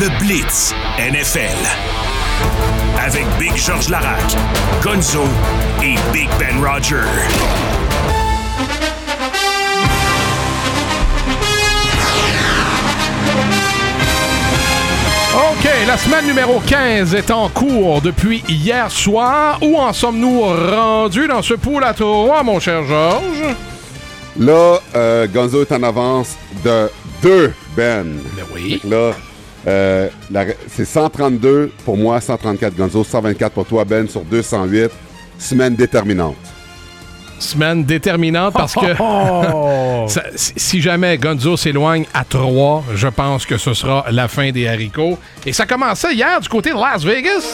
le Blitz NFL. Avec Big George Larac, Gonzo et Big Ben Roger. OK, la semaine numéro 15 est en cours depuis hier soir. Où en sommes-nous rendus dans ce pool à trois, mon cher Georges? Là, euh, Gonzo est en avance de 2, Ben. Ben oui. Là, euh, c'est 132 pour moi, 134 Gonzo, 124 pour toi, Ben, sur 208. Semaine déterminante. Semaine déterminante parce que ça- si si jamais Gonzo s'éloigne à 3, je pense que ce sera la fin des haricots. Et ça commençait hier du côté de Las Vegas.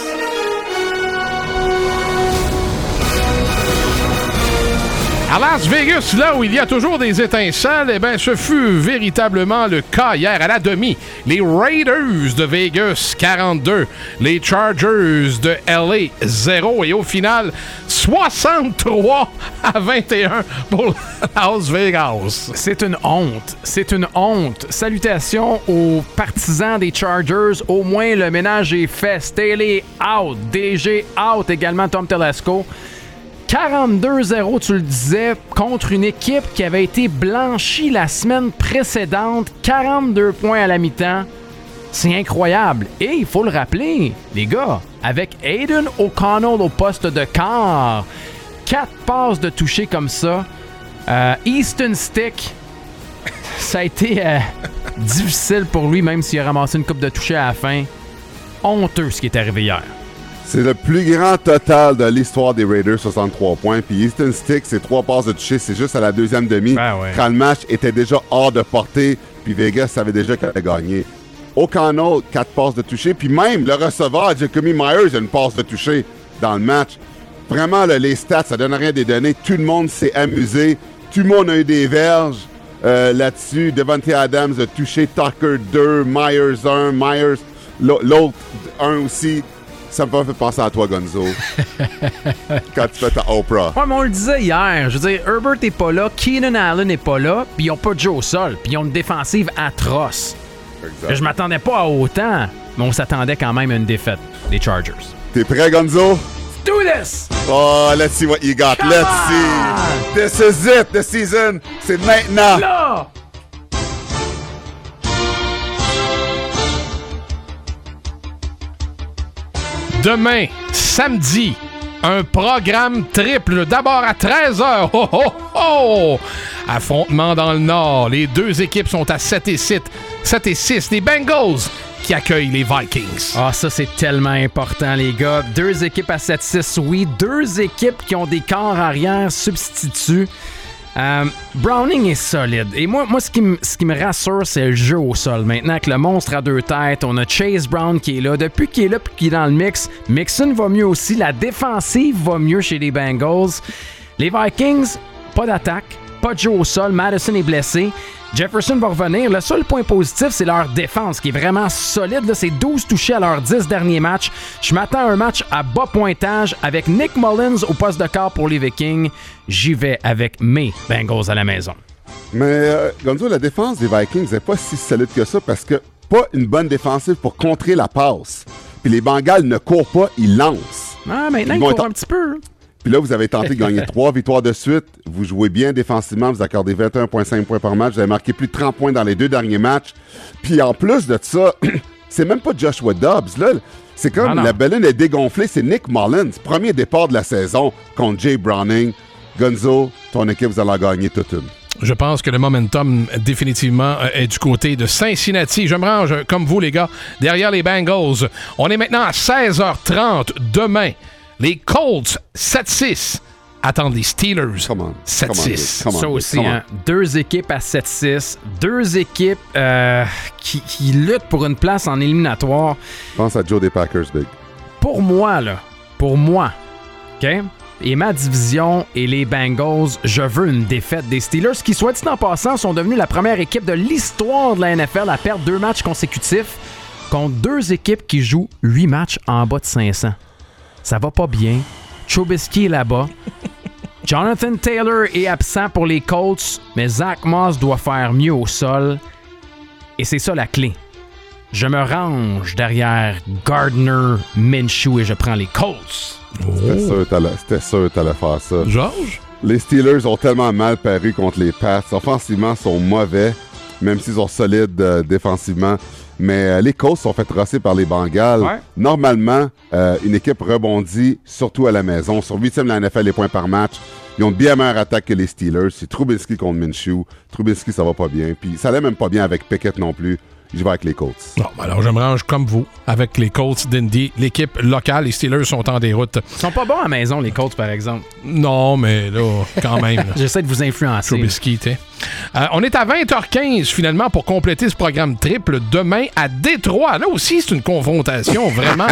À Las Vegas, là où il y a toujours des étincelles, eh ben, ce fut véritablement le cas hier à la demi. Les Raiders de Vegas, 42. Les Chargers de LA, 0. Et au final, 63 à 21 pour Las Vegas. C'est une honte. C'est une honte. Salutations aux partisans des Chargers. Au moins, le ménage est fait. Staley out. DG out. Également Tom Telesco. 42-0, tu le disais, contre une équipe qui avait été blanchie la semaine précédente. 42 points à la mi-temps. C'est incroyable. Et il faut le rappeler, les gars, avec Aiden O'Connell au poste de quart, quatre passes de toucher comme ça, euh, Easton Stick, ça a été euh, difficile pour lui, même s'il a ramassé une coupe de toucher à la fin. Honteux ce qui est arrivé hier. C'est le plus grand total de l'histoire des Raiders, 63 points. Puis Easton Stick, c'est trois passes de toucher, c'est juste à la deuxième demi. Ben ouais. Quand le match était déjà hors de portée, puis Vegas savait déjà qu'elle allait gagner. O'Connell, quatre passes de toucher. Puis même le receveur, Jacoby Myers, a une passe de toucher dans le match. Vraiment, là, les stats, ça donne rien des données. Tout le monde s'est amusé. Tout le monde a eu des verges euh, là-dessus. Devante Adams a touché Tucker 2, Myers 1, Myers l'au- l'autre 1 aussi. Ça me fait penser à toi, Gonzo. Quand tu fais ta Oprah. Ouais, mais on le disait hier. Je veux dire, Herbert n'est pas là, Keenan Allen n'est pas là, puis ils ont pas de au sol, puis ils ont une défensive atroce. Exact. Je m'attendais pas à autant, mais on s'attendait quand même à une défaite des Chargers. T'es prêt, Gonzo? Do this! Oh, let's see what you got. Come let's on! see. This is it. The season. C'est maintenant. Là! Demain, samedi, un programme triple. D'abord à 13h. Oh, oh, oh! Affrontement dans le Nord. Les deux équipes sont à 7 et 7. 7 et 6. Les Bengals qui accueillent les Vikings. Ah, ça, c'est tellement important, les gars. Deux équipes à 7-6, oui. Deux équipes qui ont des corps arrière substituts. Euh, Browning est solide. Et moi, moi ce, qui me- rassure, c'est le jeu au sol. Maintenant que le monstre a deux têtes, on a Chase Brown qui est là. Depuis qu'il est là puis qu'il est dans le mix, Mixon va mieux aussi. La défensive va mieux chez les Bengals. Les Vikings, pas d'attaque, pas de jeu au sol. Madison est blessé. Jefferson va revenir. Le seul point positif, c'est leur défense qui est vraiment solide. C'est 12 touchés à leurs 10 derniers matchs. Je m'attends à un match à bas pointage avec Nick Mullins au poste de quart pour les Vikings. J'y vais avec mes Bengals à la maison. Mais euh, Gonzo, la défense des Vikings n'est pas si solide que ça parce que pas une bonne défensive pour contrer la passe. Puis les Bengals ne courent pas, ils lancent. Ah, maintenant, Ils il vont court être- un petit peu. Puis là, vous avez tenté de gagner trois victoires de suite. Vous jouez bien défensivement. Vous accordez 21,5 points par match. Vous avez marqué plus de 30 points dans les deux derniers matchs. Puis en plus de ça, c'est même pas Joshua Dobbs. Là, c'est comme Non, non. la baleine est dégonflée. C'est Nick Mullins. Premier départ de la saison contre Jay Browning. Gonzo, ton équipe, vous allez en gagner toute une. Je pense que le momentum, définitivement, euh, est du côté de Cincinnati. Je me range, euh, comme vous, les gars, derrière les Bengals. On est maintenant à 16h30 demain. Les Colts, 7-6, attendent les Steelers, Come on. 7-6. Come on, Ça aussi, hein. deux équipes à 7-6, deux équipes euh, qui, qui luttent pour une place en éliminatoire. Pense à Joe des Packers, Big. Pour moi, là, pour moi, OK? Et ma division et les Bengals, je veux une défaite des Steelers, qui, soit dit en passant, sont devenus la première équipe de l'histoire de la NFL à perdre deux matchs consécutifs contre deux équipes qui jouent huit matchs en bas de 500. Ça va pas bien. Trubisky est là-bas. Jonathan Taylor est absent pour les Colts, mais Zach Moss doit faire mieux au sol. Et c'est ça la clé. je me range derrière Gardner Minshew et je prends les Colts. C'était sûr que t'allais- C'était sûr que t'allais faire ça. Georges? Les Steelers ont tellement mal paru contre les Pats. Offensivement, ils sont mauvais, même s'ils sont solides euh, défensivement. Mais euh, les Colts sont fait rosser par les Bengals. Ouais. Normalement, euh, une équipe rebondit, surtout à la maison. Sur 8e de la NFL, les points par match. Ils ont une bien meilleure attaque que les Steelers. C'est Trubisky contre Minshew. Trubisky, ça va pas bien. Puis ça allait même pas bien avec Pickett non plus. Je vais avec les Colts. Bon, alors je me range comme vous avec les Colts d'Indy. L'équipe locale, les Steelers sont en déroute. Ils sont pas bons à la maison, les Colts, par exemple. Non, mais là, quand même. J'essaie de vous influencer. Trubisky, t'sais. Euh, on est à 20h15 finalement pour compléter ce programme triple demain à Détroit. Là aussi, c'est une confrontation vraiment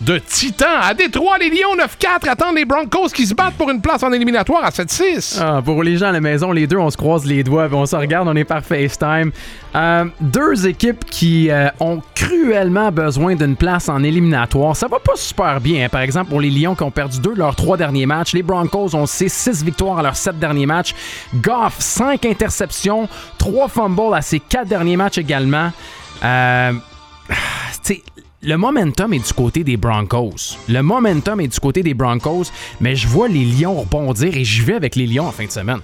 de titans. À Détroit, les Lions 9-4 attendent les Broncos qui se battent pour une place en éliminatoire à 7-6. Ah, pour les gens à la maison, les deux, on se croise les doigts, on se regarde, on est par FaceTime. Euh, deux équipes qui euh, ont cruellement besoin d'une place en éliminatoire. Ça va pas super bien. hein. Par exemple, pour les Lions qui ont perdu deux de leurs trois derniers matchs. Les Broncos ont 6 victoires à leurs sept derniers matchs. Goff, 5 interceptions, 3 fumbles à ses quatre derniers matchs également. Euh, le momentum est du côté des Broncos. Le momentum est du côté des Broncos, mais je vois les Lions rebondir et j'y vais avec les Lions en fin de semaine.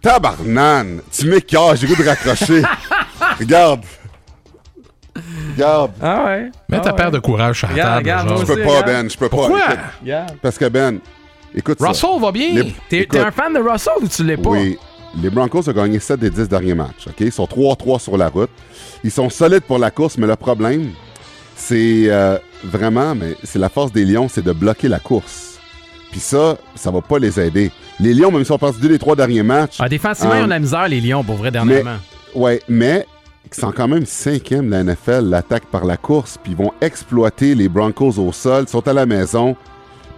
Tabarnane! Tu m'écœures, j'ai goût de raccrocher. Regarde. Regarde. Ah ouais? Mets ta paire de courage sur la Regarde, table. Je peux aussi, pas, regarde. Ben. Je peux pas. Pourquoi? Écoute, parce que, Ben, écoute ça. Russell va bien. T'es un fan de Russell ou tu l'es pas? Oui. Les Broncos ont gagné 7 des 10 derniers matchs. Ils sont 3-3 sur la route. Ils sont solides pour la course, mais le problème, c'est euh, vraiment, mais c'est la force des Lions, c'est de bloquer la course. Puis ça, ça va pas les aider. Les Lions, même si on perdu les trois derniers matchs, Ah, défensivement, Euh, ils ont la misère, les Lions, pour vrai, dernièrement. ouais, mais ils sont quand même cinquième de la NFL, l'attaque par la course, puis ils vont exploiter les Broncos au sol, ils sont à la maison,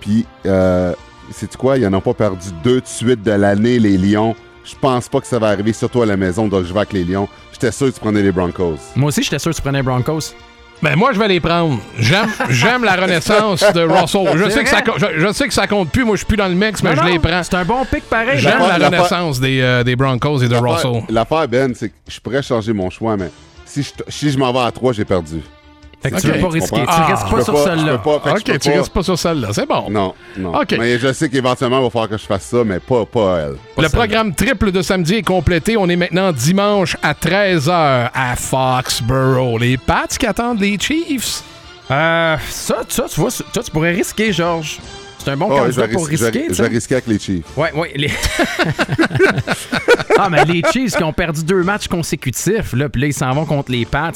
puis euh, c'est quoi, ils en ont pas perdu deux de suite de l'année, les Lions. Je pense pas que ça va arriver, surtout à la maison, donc je vais avec les Lions. J'étais sûr que tu prenais les Broncos. Moi aussi, j'étais sûr que tu prenais les Broncos. Ben moi, je vais les prendre. J'aime, j'aime la renaissance de Russell. Je sais, que ça, vrai? co- je, je sais que ça compte plus. Moi, je suis plus dans le mix, mais Non, je non, les prends. C'est un bon pic pareil. J'aime la renaissance des, euh, des Broncos et de Russell. L'affaire, Ben, c'est que je pourrais changer mon choix, mais si je, si je m'en vais à 3, j'ai perdu. Fait que Ok. tu veux pas. Tu comprends? restes Ah, pas sur celle-là. Ok, tu pas- restes pas sur celle-là. C'est bon. Non, non. Ok. Mais je sais qu'éventuellement, il va falloir que je fasse ça, mais pas, pas elle. Pas Le programme triple de samedi est complété. On est maintenant dimanche à 13h à Foxborough. Les Pats qui attendent les Chiefs. Euh, ça, ça, tu vois, ça, tu pourrais risquer, Georges. C'est un bon je candidat pour ris- je vais- risquer, tu je vais risquer avec les Chiefs. Ouais, ouais. Les... ah, mais les Chiefs qui ont perdu deux matchs consécutifs, là, puis là, ils s'en vont contre les Pats.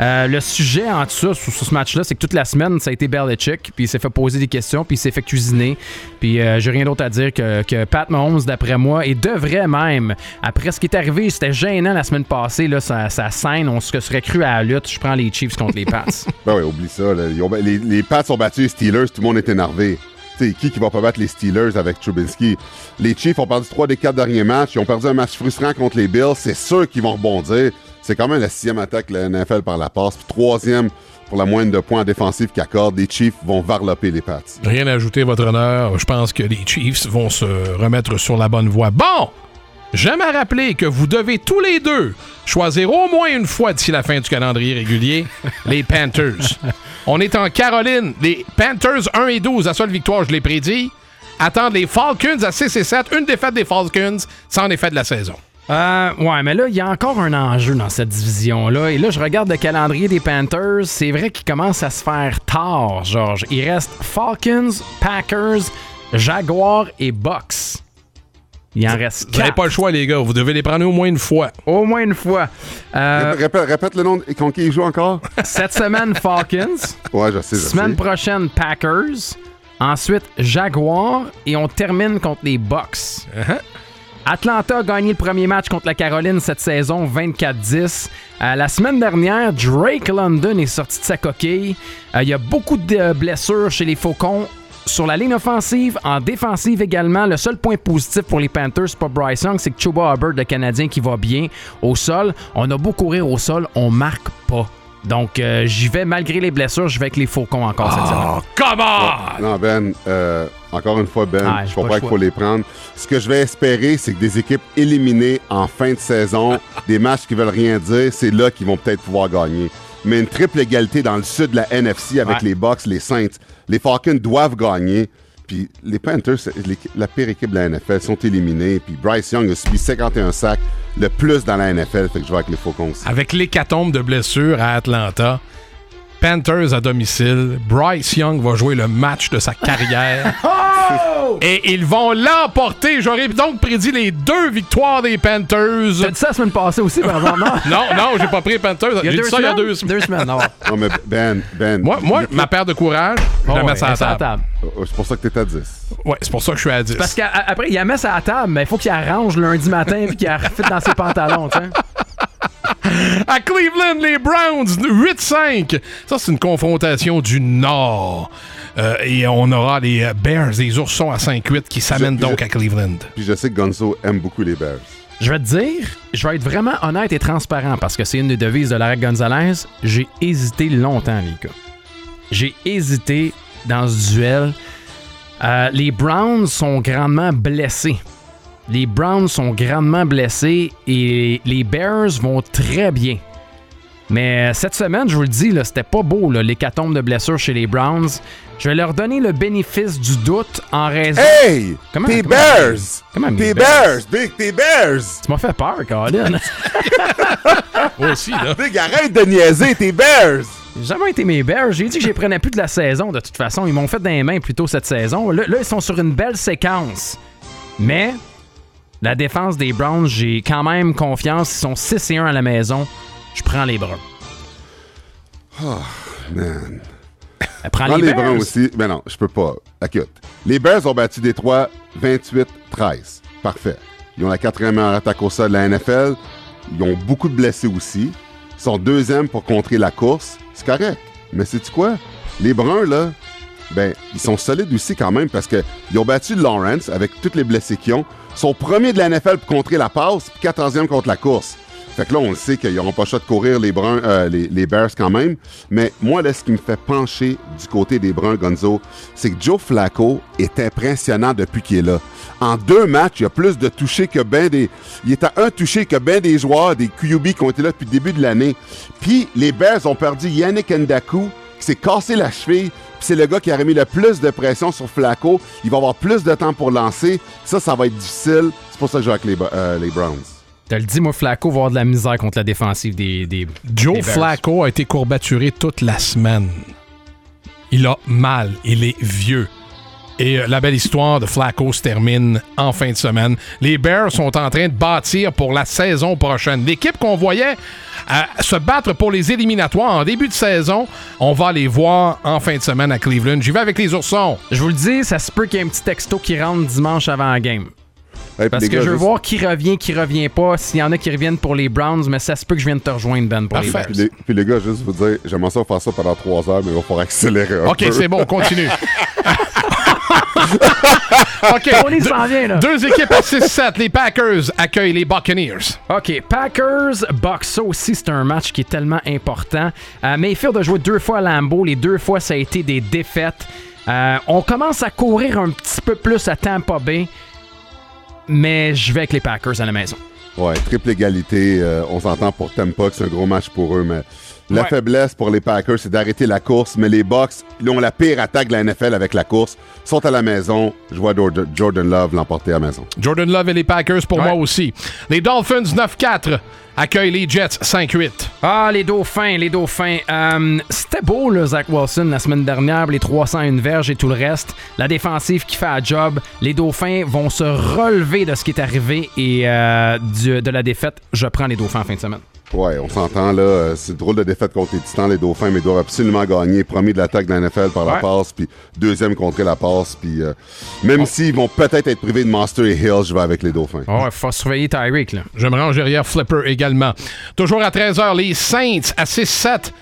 Euh, le sujet en tout ça, sur, sur ce match-là, c'est que toute la semaine, ça a été Belichick, puis il s'est fait poser des questions, puis il s'est fait cuisiner. Puis euh, j'ai rien d'autre à dire que, que Pat Mahomes, d'après moi, et devrait même, après ce qui est arrivé, c'était gênant la semaine passée, là, sa, sa scène, on se serait cru à la lutte, je prends les Chiefs contre les Pats. Ben oui, oublie ça. là. Ils ont- les, les Pats ont battu les Steelers, tout le monde est énervé. Qui va pas battre les Steelers avec Trubisky? Les Chiefs ont perdu trois des quatre derniers matchs. Ils ont perdu un match frustrant contre les Bills. C'est sûr qu'ils vont rebondir. C'est quand même la sixième attaque de la NFL par la passe. Troisième pour la moyenne de points défensifs qu'ils accordent. Les Chiefs vont varloper les Pats. Rien à ajouter, votre honneur. Je pense que les Chiefs vont se remettre sur la bonne voie. Bon! J'aime à rappeler que vous devez tous les deux choisir au moins une fois d'ici la fin du calendrier régulier les Panthers. On est en Caroline. Les Panthers 1 et 12, la seule victoire, je l'ai prédit. Attendent les Falcons à 6 et 7. Une défaite des Falcons, sans défaite de la saison. Euh, ouais, mais là, il y a encore un enjeu dans cette division-là. Et là, je regarde le calendrier des Panthers. C'est vrai qu'il commence à se faire tard, Georges. Il reste Falcons, Packers, Jaguars et Bucks. Il en reste Vous n'avez pas le choix, les gars. Vous devez les prendre au moins une fois. Au moins une fois. Euh, Répète, répète le nom de- contre qui ils jouent encore? cette semaine, Falcons. Ouais, je sais, je Semaine sais. prochaine, Packers. Ensuite, Jaguars. Et on termine contre les Bucks. Atlanta a gagné le premier match contre la Caroline cette saison, 24-10. Euh, la semaine dernière, Drake London est sorti de sa coquille. Euh, Il y a beaucoup de blessures chez les Faucons. Sur la ligne offensive, en défensive également, le seul point positif pour les Panthers, c'est pas Bryce Young, c'est que Chuba Hubbard, le Canadien, qui va bien au sol. On a beau courir au sol, on marque pas. Donc, euh, j'y vais malgré les blessures, je vais avec les Faucons encore cette semaine. Oh, come on! Non, Ben, euh, encore une fois, Ben, Ah, je pas comprends qu'il faut les prendre. Ce que je vais espérer, c'est que des équipes éliminées en fin de saison, des matchs qui veulent rien dire, c'est là qu'ils vont peut-être pouvoir gagner. mais une triple égalité dans le sud de la NFC avec Ouais. les Bucks, les Saints. Les Falcons doivent gagner. Puis les Panthers, la pire équipe de la NFL, sont éliminés. Puis Bryce Young a subi 51 sacs, le plus dans la NFL. Fait que je vais avec les Falcons. Avec l'hécatombe de blessures à Atlanta, Panthers à domicile, Bryce Young va jouer le match de sa carrière. Et ils vont l'emporter. J'aurais donc prédit les deux victoires des Panthers. T'as dit ça la semaine passée aussi, par exemple, non? Non, non, j'ai pas pris les Panthers. Il y a J'ai dit ça il y a deux semaines. Deux semaines, non. Non, mais Ben, Ben. Moi, moi le- ma paire de courage, je Oh, la mets ouais, sur la mets ça à table. Oh, C'est pour ça que t'es à 10. Ouais, c'est pour ça que je suis à 10. Parce qu'après, il la met à la table, mais il faut qu'il arrange lundi matin puis qu'il la refite dans ses pantalons, tu sais. À Cleveland, les Browns, 8-5. Ça, c'est une confrontation du Nord. Euh, et on aura les Bears, les Oursons à 5-8 qui s'amènent Je- donc je- à Cleveland. Puis je sais que Gonzo aime beaucoup les Bears. Je vais te dire, je vais être vraiment honnête et transparent parce que c'est une des devises de Larry Gonzalez. J'ai hésité longtemps, les gars. J'ai hésité dans ce duel. Euh, les Browns sont grandement blessés. Les Browns sont grandement blessés et les Bears vont très bien. Mais cette semaine, je vous le dis, c'était pas beau, l'hécatombe de blessures chez les Browns. Je vais leur donner le bénéfice du doute en raison. Hey! Comment- T'es comment- Bears! comment T'es Bears? Bears! Big, t'es Bears! Tu m'as fait peur, Colin. Moi aussi, là. Big, arrête de niaiser, t'es Bears! J'ai jamais été mes Bears. J'ai dit que je les prenais plus de la saison, de toute façon. Ils m'ont fait dans les mains plutôt cette saison. Là, là, ils sont sur une belle séquence. Mais la défense des Browns, j'ai quand même confiance. Ils sont 6 et 1 à la maison. Je prends les Browns. Man. Elle prend Prends les, les. Browns aussi. Mais non, je peux pas. Écoute, les Bears ont battu Détroit 28-13. Parfait. Ils ont la quatrième meilleure attaque au sol de la NFL. Ils ont beaucoup de blessés aussi. Ils sont deuxième pour contrer la course. C'est correct. Mais sais-tu quoi? Les Bruns, là, ben, ils sont solides aussi quand même parce qu'ils ont battu Lawrence avec tous les blessés qu'ils ont. Ils sont premiers de la NFL pour contrer la passe, puis 14e contre la course. Fait que là, on le sait qu'ils n'auront pas choix de courir les, Bruns, euh, les, les Bears quand même. Mais moi, là, ce qui me fait pencher du côté des Bruns, Gonzo, c'est que Joe Flacco est impressionnant depuis qu'il est là. En deux matchs, il y a plus de touchés que ben des. Il est à un touché que ben des joueurs, des QB qui ont été là depuis le début de l'année. Puis les Bears ont perdu Yannick Ndaku, qui s'est cassé la cheville. Puis c'est le gars qui a remis le plus de pression sur Flacco. Il va avoir plus de temps pour lancer. Ça, ça va être difficile. C'est pour ça que je joue avec les, euh, les Browns. Te le dis, moi, Flacco va avoir de la misère contre la défensive des. des Joe des. Flacco a été courbaturé toute la semaine. Il a mal. Il est vieux. Et euh, la belle histoire de Flacco se termine en fin de semaine. Les Bears sont en train de bâtir pour la saison prochaine. L'équipe qu'on voyait euh, se battre pour les éliminatoires en début de saison, on va les voir en fin de semaine à Cleveland. J'y vais avec les Oursons. Je vous le dis, ça se peut qu'il y ait un petit texto qui rentre dimanche avant la game. Parce les que gars, je veux juste- voir qui revient, qui revient pas. S'il y en a qui reviennent pour les Browns, mais ça se peut que je vienne te rejoindre, Ben, pour Parfait. Puis les les, puis les gars, juste vous dire, j'aimerais ça faire ça pendant trois heures, mais il va falloir accélérer un OK, c'est bon, continue. OK. On y s'en vient, là. Deux équipes à 6-7. Les Packers accueillent les Buccaneers. OK, Packers, Bucks, ça aussi, c'est un match qui est tellement important. Euh, Mayfield a joué deux fois à Lambeau. Les deux fois, ça a été des défaites. Euh, on commence à courir un petit peu plus à Tampa Bay, mais je vais avec les Packers à la maison. Ouais, triple égalité. euh, on s'entend pour Tampa que c'est un gros match pour eux, mais la Ouais. faiblesse pour les Packers, c'est d'arrêter la course. Mais les Bucks, ils ont la pire attaque de la NFL avec la course. Ils sont à la maison. Je vois Jordan Jordan Love l'emporter à la maison. Jordan Love et les Packers pour Ouais. moi aussi. Les Dolphins 9-4 accueillent les Jets 5-8. Ah, les dauphins, les dauphins. Euh, C'était beau, là, Zach Wilson, la semaine dernière, les 301 verges et tout le reste. La défensive qui fait un job. Les dauphins vont se relever de ce qui est arrivé et euh, du- de la défaite. Je prends les dauphins en fin de semaine. Ouais, on s'entend là. euh, C'est drôle de défaite contre les Titans, les Dauphins, mais ils doivent absolument gagner. Premier de l'attaque de la NFL par la Ouais. passe, puis deuxième contre la passe. Puis euh, même s'ils vont peut-être être privés de Master et Hill, je vais avec les Dauphins. Oh, faut surveiller Tyreek, là. Je me range derrière Flipper également. Toujours à 13h, les Saints à 6-7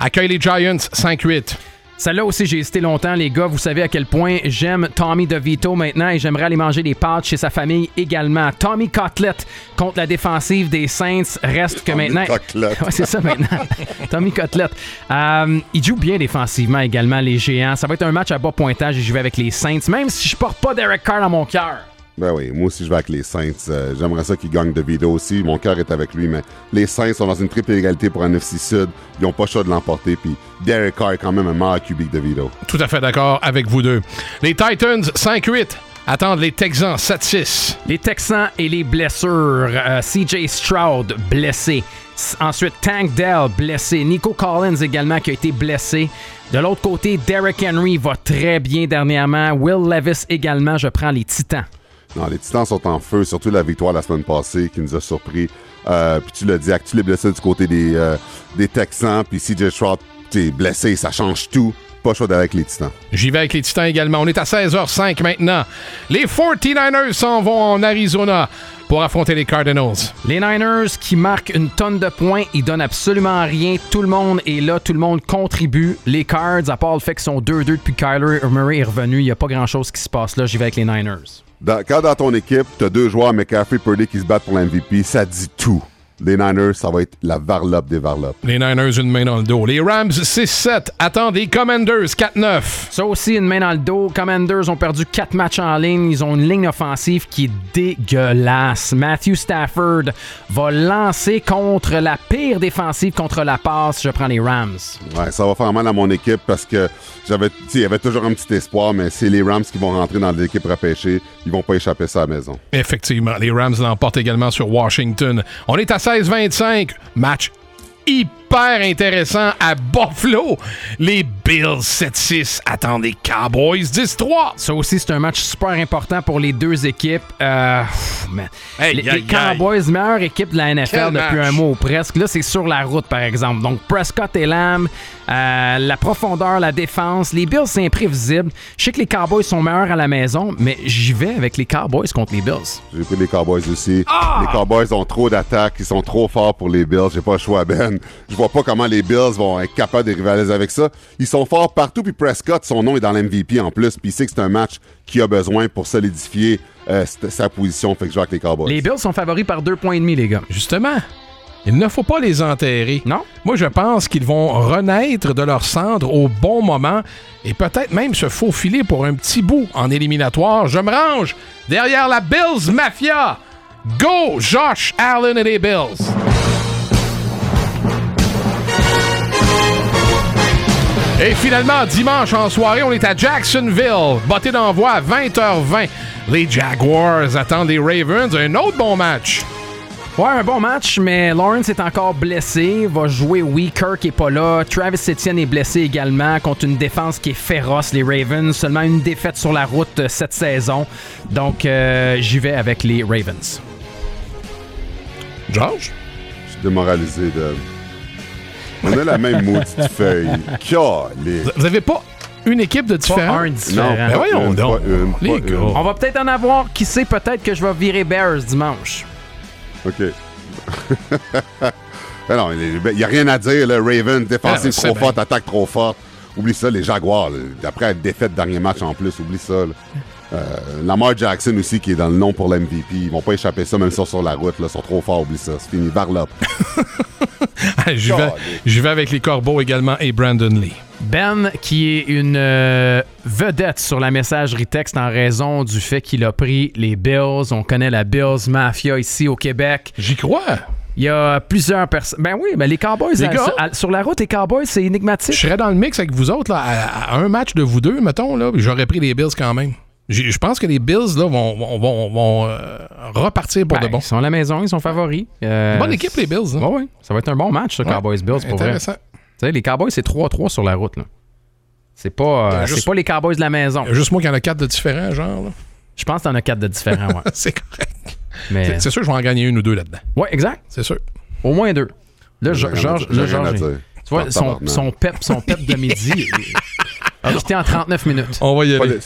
accueillent les Giants 5-8. Celle-là aussi, j'ai hésité longtemps, les gars. Vous savez à quel point j'aime Tommy DeVito maintenant et j'aimerais aller manger des pâtes chez sa famille également. Tommy Cotlett contre la défensive des Saints reste que Tommy maintenant. Cotlett. Ouais, c'est ça maintenant. Tommy Cotlett. Euh, il joue bien défensivement également, les géants. Ça va être un match à bas pointage et je vais avec les Saints, même si je porte pas Derek Carr dans mon cœur. Ben oui, moi aussi je vais avec les Saints. Euh, J'aimerais ça qu'ils gagnent de vidéo aussi. Mon cœur est avec lui, mais les Saints sont dans une triple égalité pour un NFC Sud. Ils n'ont pas le choix de l'emporter. Puis Derek Carr est quand même un meilleur cubique de vidéo. Tout à fait d'accord avec vous deux. Les Titans 5-8 attendent les Texans 7-6. Les Texans et les blessures. Euh, CJ Stroud blessé. Ensuite, Tank Dell blessé. Nico Collins également qui a été blessé. De l'autre côté, Derrick Henry va très bien dernièrement. Will Levis également. Je prends les Titans. Non, les Titans sont en feu, surtout la victoire la semaine passée qui nous a surpris. Euh, puis tu l'as dit, avec tous les blessés du côté des, euh, des Texans, puis CJ Stroud, t'es blessé, ça change tout. Pas chaud avec les Titans. J'y vais avec les Titans également. On est à 16h05 maintenant. Les 49ers s'en vont en Arizona pour affronter les Cardinals. Les Niners qui marquent une tonne de points, ils donnent absolument rien. Tout le monde est là, tout le monde contribue. Les Cards, à part le fait qu'ils sont 2-2 depuis que Kyler Murray est revenu, il n'y a pas grand-chose qui se passe là. J'y vais avec les Niners. Quand dans ton équipe, t'as deux joueurs, McCaffrey et Purdy, qui se battent pour l'MVP, ça dit tout. Les Niners, ça va être la varlope des varlopes. Les Niners, une main dans le dos. Les Rams 6-7 attendent les Commanders 4-9. Ça aussi, une main dans le dos. Commanders ont perdu 4 matchs en ligne. Ils ont une ligne offensive qui est dégueulasse. Matthew Stafford va lancer contre la pire défensive contre la passe. Je prends les Rams. Ouais, ça va faire mal à mon équipe parce que j'avais, tu sais, il y avait toujours un petit espoir, mais c'est les Rams qui vont rentrer dans l'équipe repêchée. Ils vont pas échapper ça à la maison. Effectivement, les Rams l'emportent également sur Washington. On est à 16-25. Match hyper intéressant à Buffalo. Les Bills 7-6 attendent les Cowboys 10-3. Ça aussi, c'est un match super important pour les deux équipes. Euh, man. Hey, les, Cowboys, meilleure équipe de la NFL Quel depuis match. un mois ou presque. Là, c'est sur la route, par exemple. Donc, Prescott et Lamb, euh, la profondeur, la défense. Les Bills, c'est imprévisible. Je sais que les Cowboys sont meilleurs à la maison, mais j'y vais avec les Cowboys contre les Bills. J'ai pris les Cowboys aussi. Les Cowboys ont trop d'attaques, ils sont trop forts pour les Bills. J'ai pas le choix, Ben. Je vois pas comment les Bills vont être capables de rivaliser avec ça. Ils sont forts partout, puis Prescott, son nom est dans l'MVP en plus, puis il sait que c'est un match qu'il a besoin pour solidifier euh, sa position. Fait que je joue avec les Cowboys. Les Bills sont favoris par deux points et demi, les gars. Justement, il ne faut pas les enterrer. Non? Moi, je pense qu'ils vont renaître de leur cendre au bon moment et peut-être même se faufiler pour un petit bout en éliminatoire. Je me range derrière la Bills Mafia. Go, Josh Allen et les Bills. Et finalement, dimanche en soirée, on est à Jacksonville. Botté d'envoi à 20h20. Les Jaguars attendent les Ravens. Un autre bon match. Ouais, un bon match, mais Lawrence est encore blessé. Va jouer, oui, Kirk est pas là. Travis Etienne est blessé également contre une défense qui est féroce, les Ravens. Seulement une défaite sur la route euh, cette saison. Donc, euh, j'y vais avec les Ravens. George? Je suis démoralisé de. On a la même maudite feuille. Calé. Vous avez pas une équipe de Pas différents? un Non, différent. Ben voyons une, donc. pas une, pas Les une. gars. On va peut-être en avoir. Qui sait, peut-être que je vais virer Bears dimanche. OK. Non, il n'y a rien à dire. Là. Raven, défensive Ah, trop forte, attaque trop forte. Oublie ça, les Jaguars. là. Après être défaite dernier match en plus, oublie ça. là. Euh, Lamar Jackson aussi, qui est dans le nom pour l'MVP. Ils vont pas échapper ça, même si sur la route. Là. Ils sont trop forts, oublie ça. C'est fini. Varlop. J'y vais, j'y vais avec les Corbeaux également et Brandon Lee. Ben, qui est une euh, vedette sur la messagerie texte en raison du fait qu'il a pris les Bills. On connaît la Bills Mafia ici au Québec. J'y crois. Il y a plusieurs personnes. Ben oui, ben les Cowboys, Les à- gars. sur, à- sur la route, les Cowboys, c'est Je énigmatique. serais dans le mix avec vous autres, là, à, à un match de vous deux, mettons, là, j'aurais pris les Bills quand même. Je pense que les Bills là, vont, vont, vont- vont, euh, repartir pour Ben, de bon. Ils sont à la maison, ils sont favoris. Euh, Bonne équipe, les Bills. hein. Ouais, ouais. Ça va être un bon match, ça, Ouais. Cowboys-Bills, pour vrai. Intéressant. Tu sais, les Cowboys, c'est 3-3 sur la route. là. C'est pas, euh, Ben, juste- pas les Cowboys de la maison. Il y a juste moi qui en a quatre de différents, genre. là. Je pense que t'en as 4 de différents, ouais. C'est correct. Mais... C'est- sûr que je vais en gagner une ou deux là-dedans. Ouais, exact. C'est sûr. Au moins deux. Là, Georges, tu vois, son, son pep, son pep de midi a quitté en 39 minutes. On va y aller.